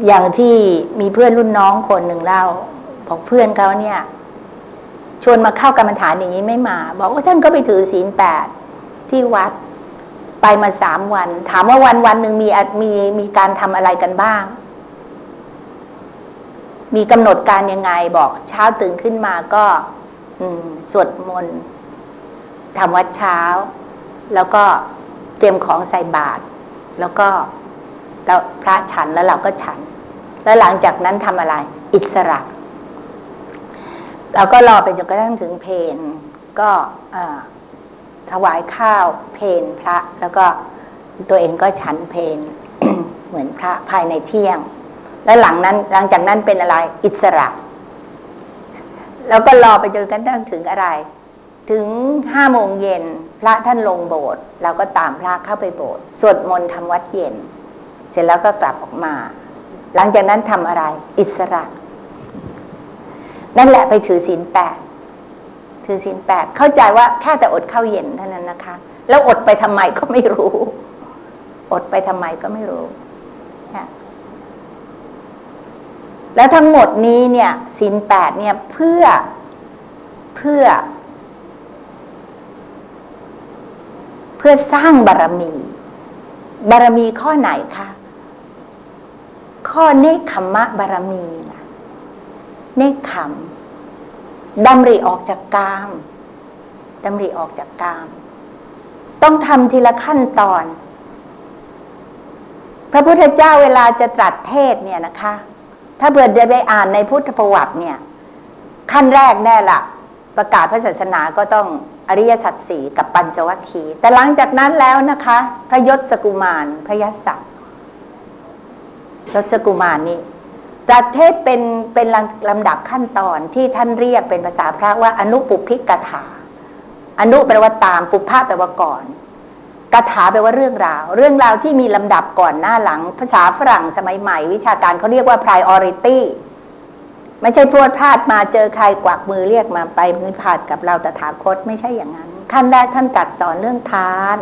อย่างที่มีเพื่อนรุ่นน้องคนหนึ่งเล่าบอกเพื่อนเขาเนี่ย ชวนมาเข้ากรรมฐานอย่างนี้ไม่มา บอกว่าท่านก็ไปถือศีลแปดที่วัดไปมาสามวัน ถามว่าวันวันหนึ่งมีมีมีการทำอะไรกันบ้าง มีกำหนดการยังไงบอกเช้าตื่นขึ้นมาก็สวดมนต์ทำวัดเช้า แล้วก็เตรียมของใส่บาตรแล้วก็ แล้วพระฉันแล้วเราก็ฉัน แล้วหลังจากนั้นทำอะไร อิสระ เราก็รอไปจนกระทั่งถึงเพนก็ถวายข้าวเพนพระแล้วก็ตัวเองก็ฉันเพนเหมือนพระภายในเที่ยง แล้วหลังนั้นหลังจากนั้นเป็นอะไรอิสระ แล้วก็รอไปจนกระทั่งถึงอะไร ถึงห้าโมงเย็นพระท่านลงโบสถ์เราก็ตามพระเข้าไปโบสถ์สวดมนต์ทำวัดเย็น เสร็จแล้วก็กลับออกมา หลังจากนั้นทำอะไร อิสระ นั่นแหละไปถือศีลแปดถือศีลแปดเข้าใจว่าแค่แต่อดข้าวเย็นเท่านั้นนะคะ แล้วอดไปทำไมก็ไม่รู้ อดไปทำไมก็ไม่รู้แล้วทั้งหมดนี้เนี่ยศีลแปดเนี่ยเพื่อเพื่อ เพื่อสร้างบารรมี บารรมีข้อไหนคะ ข้อเนคขมมะบารมีนะเนคขมดำริออกจากกามดำริออกจากกาม ต้องทำทีละขั้นตอน พระพุทธเจ้าเวลาจะตรัสเทศเนี่ยนะคะ ถ้าเผื่อได้ไปอ่านในพุทธประวัติเนี่ย ขั้นแรกแน่ละประกาศพระศาสนาก็ต้องอริยสัจสี่กับปัญจวัคคีย์แต่หลังจากนั้นแล้วนะคะ พระยศสกุมารพระยศศักดิ ยศสกุมารนี่ตรัสเทศเป็นเป็นลำดับขั้นตอนที่ท่านเรียกเป็นภาษาพระว่าอนุปุพิกถา อนุแปลว่าตามปุพพะแปลว่าก่อนกถาแปลว่าเรื่องราว เรื่องราวที่มีลำดับก่อนหน้าหลัง ภาษาฝรั่งสมัยใหม่ วิชาการเขาเรียกว่า priority ไม่ใช่พรวดพลาดมาเจอใครกวักมือเรียกมาไปนิพพานกับเราตถาคตไม่ใช่อย่างนั้น ขั้นแรกท่านตรัสสอนเรื่องทาน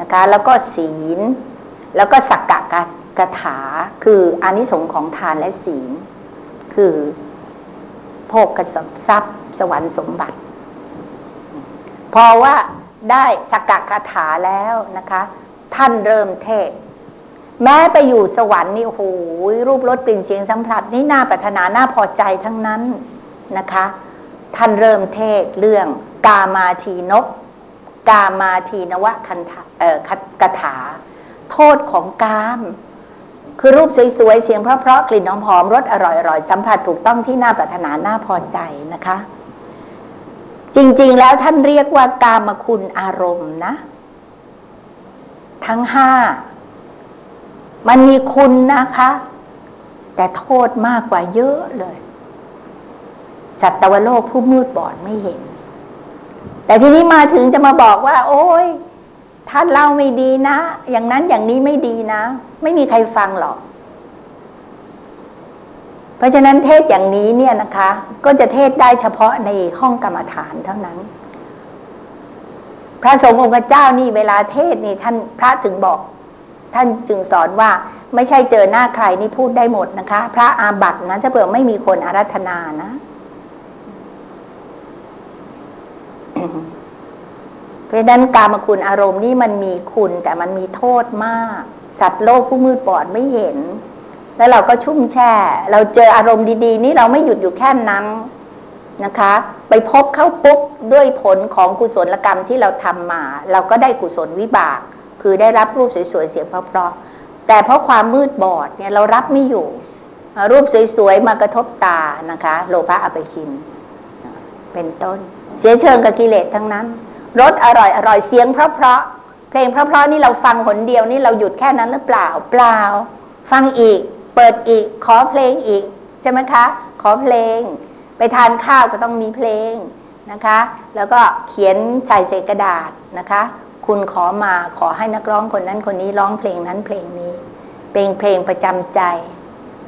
นะคะ แล้วก็ศีล แล้วก็สักกะกะถาคืออนิสงส์ของทานและศีล คือโภคกระทรัพย์ สวรรค์สมบัติ พอว่าได้สักกะคาถาแล้วนะคะ ท่านเริ่มเทศ แม้ไปอยู่สวรรค์นี่โอ้โหรูปรสกลิ่นเสียงสัมผัสนี่น่าปรารถนาน่าพอใจทั้งนั้นนะคะ ท่านเริ่มเทศเรื่องกามาทีนกกามาทีนวะคันถาเอ่อกถา โทษของกาม คือรูปสวยๆ เสียงเพราะๆ กลิ่นหอมๆ รสอร่อยๆ สัมผัสถูกต้องที่น่าปรารถนา น่าพอใจนะคะ จริงๆ แล้วท่านเรียกว่ากามคุณอารมณ์นะ ทั้งห้า มันมีคุณนะคะ แต่โทษมากกว่าเยอะเลย สัตวโลกผู้มืดบอดไม่เห็น แต่ทีนี้มาถึงจะมาบอกว่า โอ้ย ท่านเล่าไม่ดีนะ อย่างนั้นอย่างนี้ไม่ดีนะ ไม่มีใครฟังหรอก เพราะฉะนั้นเทศอย่างนี้เนี่ยนะคะ ก็จะเทศได้เฉพาะในห้องกรรมฐานเท่านั้น พระสงฆ์องค์เจ้านี่เวลาเทศนี่ท่านพระถึงบอก ท่านจึงสอนว่าไม่ใช่เจอหน้าใครนี่พูดได้หมดนะคะ พระอาบัตินะถ้าเผื่อไม่มีคนอารัธนานะ เพราะนั้นกามคุณอารมณ์นี่มันมีคุณแต่มันมีโทษมาก สัตว์โลกผู้มืดบอดไม่เห็น แล้วเราก็ชุ่มแช่ เราเจออารมณ์ดีๆ นี่เราไม่หยุดอยู่แค่นั้นนะคะ ไปพบเข้าปุ๊บด้วยผลของกุศลกรรมที่เราทำมา เราก็ได้กุศลวิบาก คือได้รับรูปสวยๆเสียงเพราะๆแต่เพราะความมืดบอดเนี่ยเรารับไม่อยู่ รูปสวยๆมากระทบตานะคะ โลภะอภิชิน เป็นต้น เสียเชิงกับกิเลสทั้งนั้น รสอร่อยอร่อยเสียงเพราะเพราะเพลงเพราะเพราะนี่เราฟังหนเดียวนี่เราหยุดแค่นั้นหรือเปล่าเปล่า ฟังอีก เปิดอีก ขอเพลงอีกใช่ไหมคะ ขอเพลง ไปทานข้าวก็ต้องมีเพลงนะคะ แล้วก็เขียนใส่เศษกระดาษนะคะ คุณขอมาขอให้นักร้องคนนั้นคนนี้ร้องเพลงนั้นเพลงนี้เป็นเพลงประจำใจ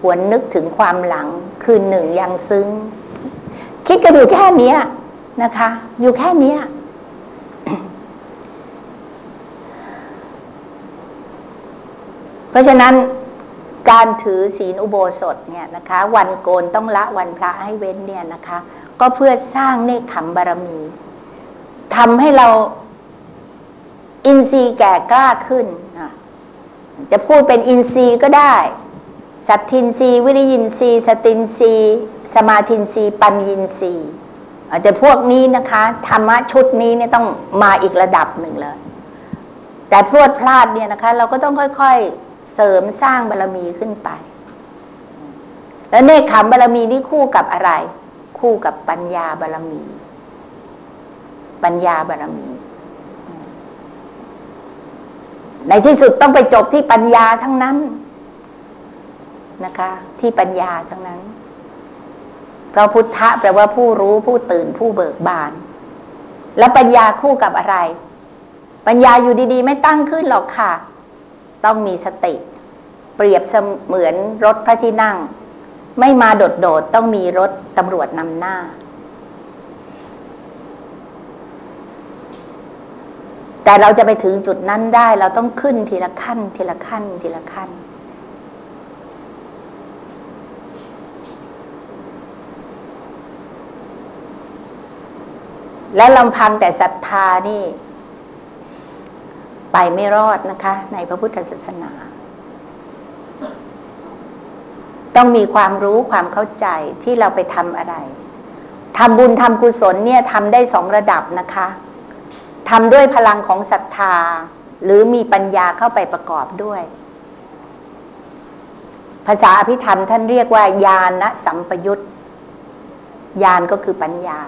หวนนึกถึงความหลังคืนหนึ่งยังซึ้ง คิดกันอยู่แค่นี้นะคะ อยู่แค่นี้ เพราะฉะนั้นการถือศีลอุโบสถเนี่ยนะคะ วันโกนต้องละวันพระให้เว้นเนี่ยนะคะ ก็เพื่อสร้างเนคขมบารมีทำให้เราอินทรีย์แก่กล้าขึ้น จะพูดเป็นอินทรีย์ก็ได้ สัตทินทรีวิริยินทรีสตินทรีสมาธินทรีปัญญินทรีแต่พวกนี้นะคะ ธรรมะชุดนี้เนี่ยต้องมาอีกระดับหนึ่งเลย แต่พรวดพลาดเนี่ยนะคะ เราก็ต้องค่อยๆ เสริมสร้างบารรมีขึ้นไป แล้วเนคขมบารรมีนี่คู่กับอะไร คู่กับปัญญาบารรมี ปัญญาบารรมี ในที่สุดต้องไปจบที่ปัญญาทั้งนั้นนะคะ ที่ปัญญาทั้งนั้น เพราะพุทธะแปลว่าผู้รู้ผู้ตื่นผู้เบิกบาน แล้วปัญญาคู่กับอะไร ปัญญาอยู่ดี ๆ ไม่ตั้งขึ้นหรอกค่ะ ต้องมีสติ เปรียบเสมือนรถพระที่นั่ง ไม่มาโดดๆต้องมีรถตำรวจนำหน้า แต่เราจะไปถึงจุดนั้นได้ เราต้องขึ้นทีละขั้น ทีละขั้น ทีละขั้นและลำพังแต่ศรัทธานี่ ไปไม่รอดนะคะ ในพระพุทธศาสนา ต้องมีความรู้ความเข้าใจที่เราไปทำอะไรทำบุญทำกุศลเนี่ยทำได้สองระดับนะคะทำด้วยพลังของศรัทธา หรือมีปัญญาเข้าไปประกอบด้วย ภาษาอภิธรรมท่านเรียกว่า ญาณสัมปยุตญาณก็คือปัญญา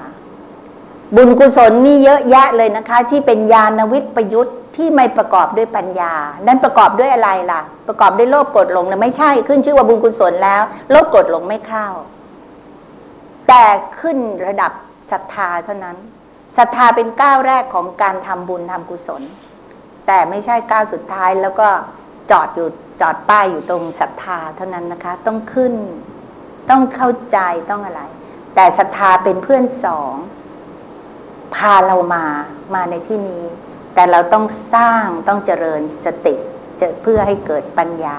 บุญกุศลนี่เยอะแยะเลยนะคะ ที่เป็นญาณวิทย์ประยุทธ์ที่ไม่ประกอบด้วยปัญญา นั้นประกอบด้วยอะไรล่ะ ประกอบด้วยโลภโกดหลงนะไม่ใช่ขึ้นชื่อว่าบุญกุศลแล้วโลภโกดหลงไม่เข้า แต่ขึ้นระดับศรัทธาเท่านั้นศรัทธาเป็นก้าวแรกของการทำบุญทำกุศล แต่ไม่ใช่ก้าวสุดท้ายแล้วก็จอดอยู่จอดป้ายอยู่ตรงศรัทธาเท่านั้นนะคะ ต้องขึ้น ต้องเข้าใจต้องอะไร แต่ศรัทธาเป็นเพื่อนสอง พาเรามามาในที่นี้ แต่เราต้องสร้างต้องเจริญสติจเพื่อให้เกิดปัญญา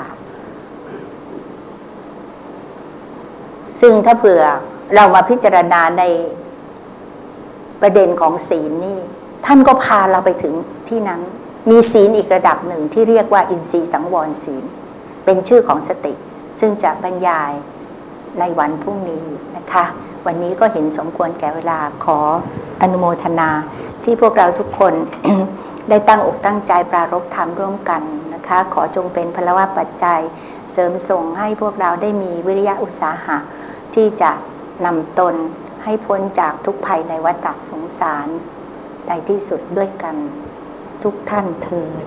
ซึ่งถ้าเผื่อเรามาพิจารณาในประเด็นของศีลนี่ ท่านก็พาเราไปถึงที่นั้น มีศีลอีกระดับหนึ่งที่เรียกว่า อินทรีย์สังวรศีล เป็นชื่อของสติ ซึ่งจะบรรยายในวันพรุ่งนี้นะคะ วันนี้ก็เห็นสมควรแก่เวลาขออนุโมทนา ที่พวกเราทุกคน ได้ตั้งอกตั้งใจปรารบธรรมร่วมกันนะคะ ขอจงเป็นพลวะปัจจัย เสริมส่งให้พวกเราได้มีวิริยะอุตสาหะ ที่จะนำตนให้พ้นจากทุกภัยในวัฏสงสารในที่สุดด้วยกันทุกท่านเถิด